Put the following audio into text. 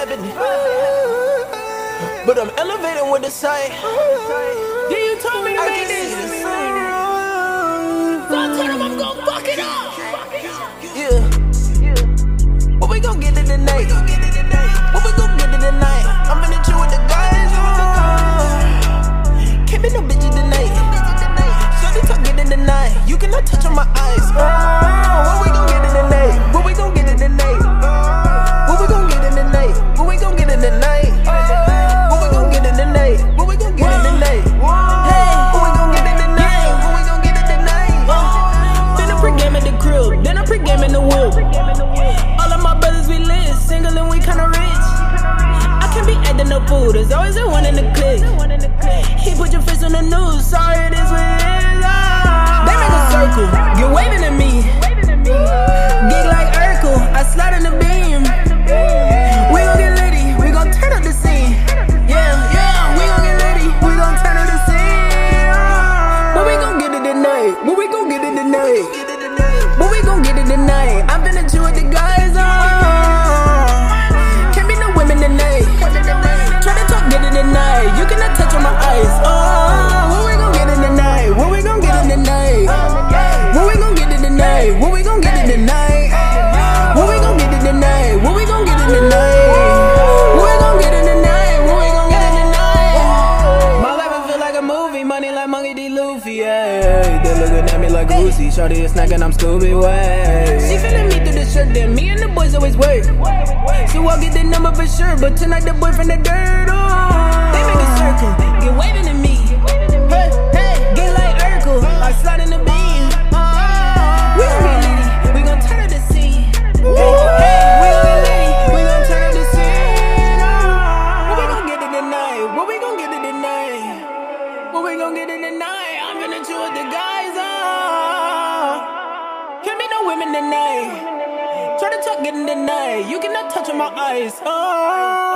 happening. But I'm elevating with the sight. Yeah, you told me to I make this. So I told him I'm gonna fuck it up. Yeah. What we gon' get it tonight? Acting fool, there's always a one in the clique. He put your face on the news, sorry it is what it is. Ah. They make a circle, get waving at me. Gig like Urkel, I slide in the beam. We gon' get litty, we gon' turn up the scene. Yeah, yeah, we gon' get litty, we gon' turn up the scene. Ah. But we gon' get it tonight, but we gon' get it tonight. But we gon' get it tonight. I'm finna chill with the guys on. Money like Monkey D. Luffy, yeah. They looking at me like Lucy, shorty is snacking, I'm Scooby Way. She feeling me through the shirt, then me and the boys always work. So I'll get the number for sure, but tonight the boy from the dirt, oh. They make a circle, with the guys on. Can't be no women tonight. Try to talk, in tonight. You cannot touch my eyes. Oh.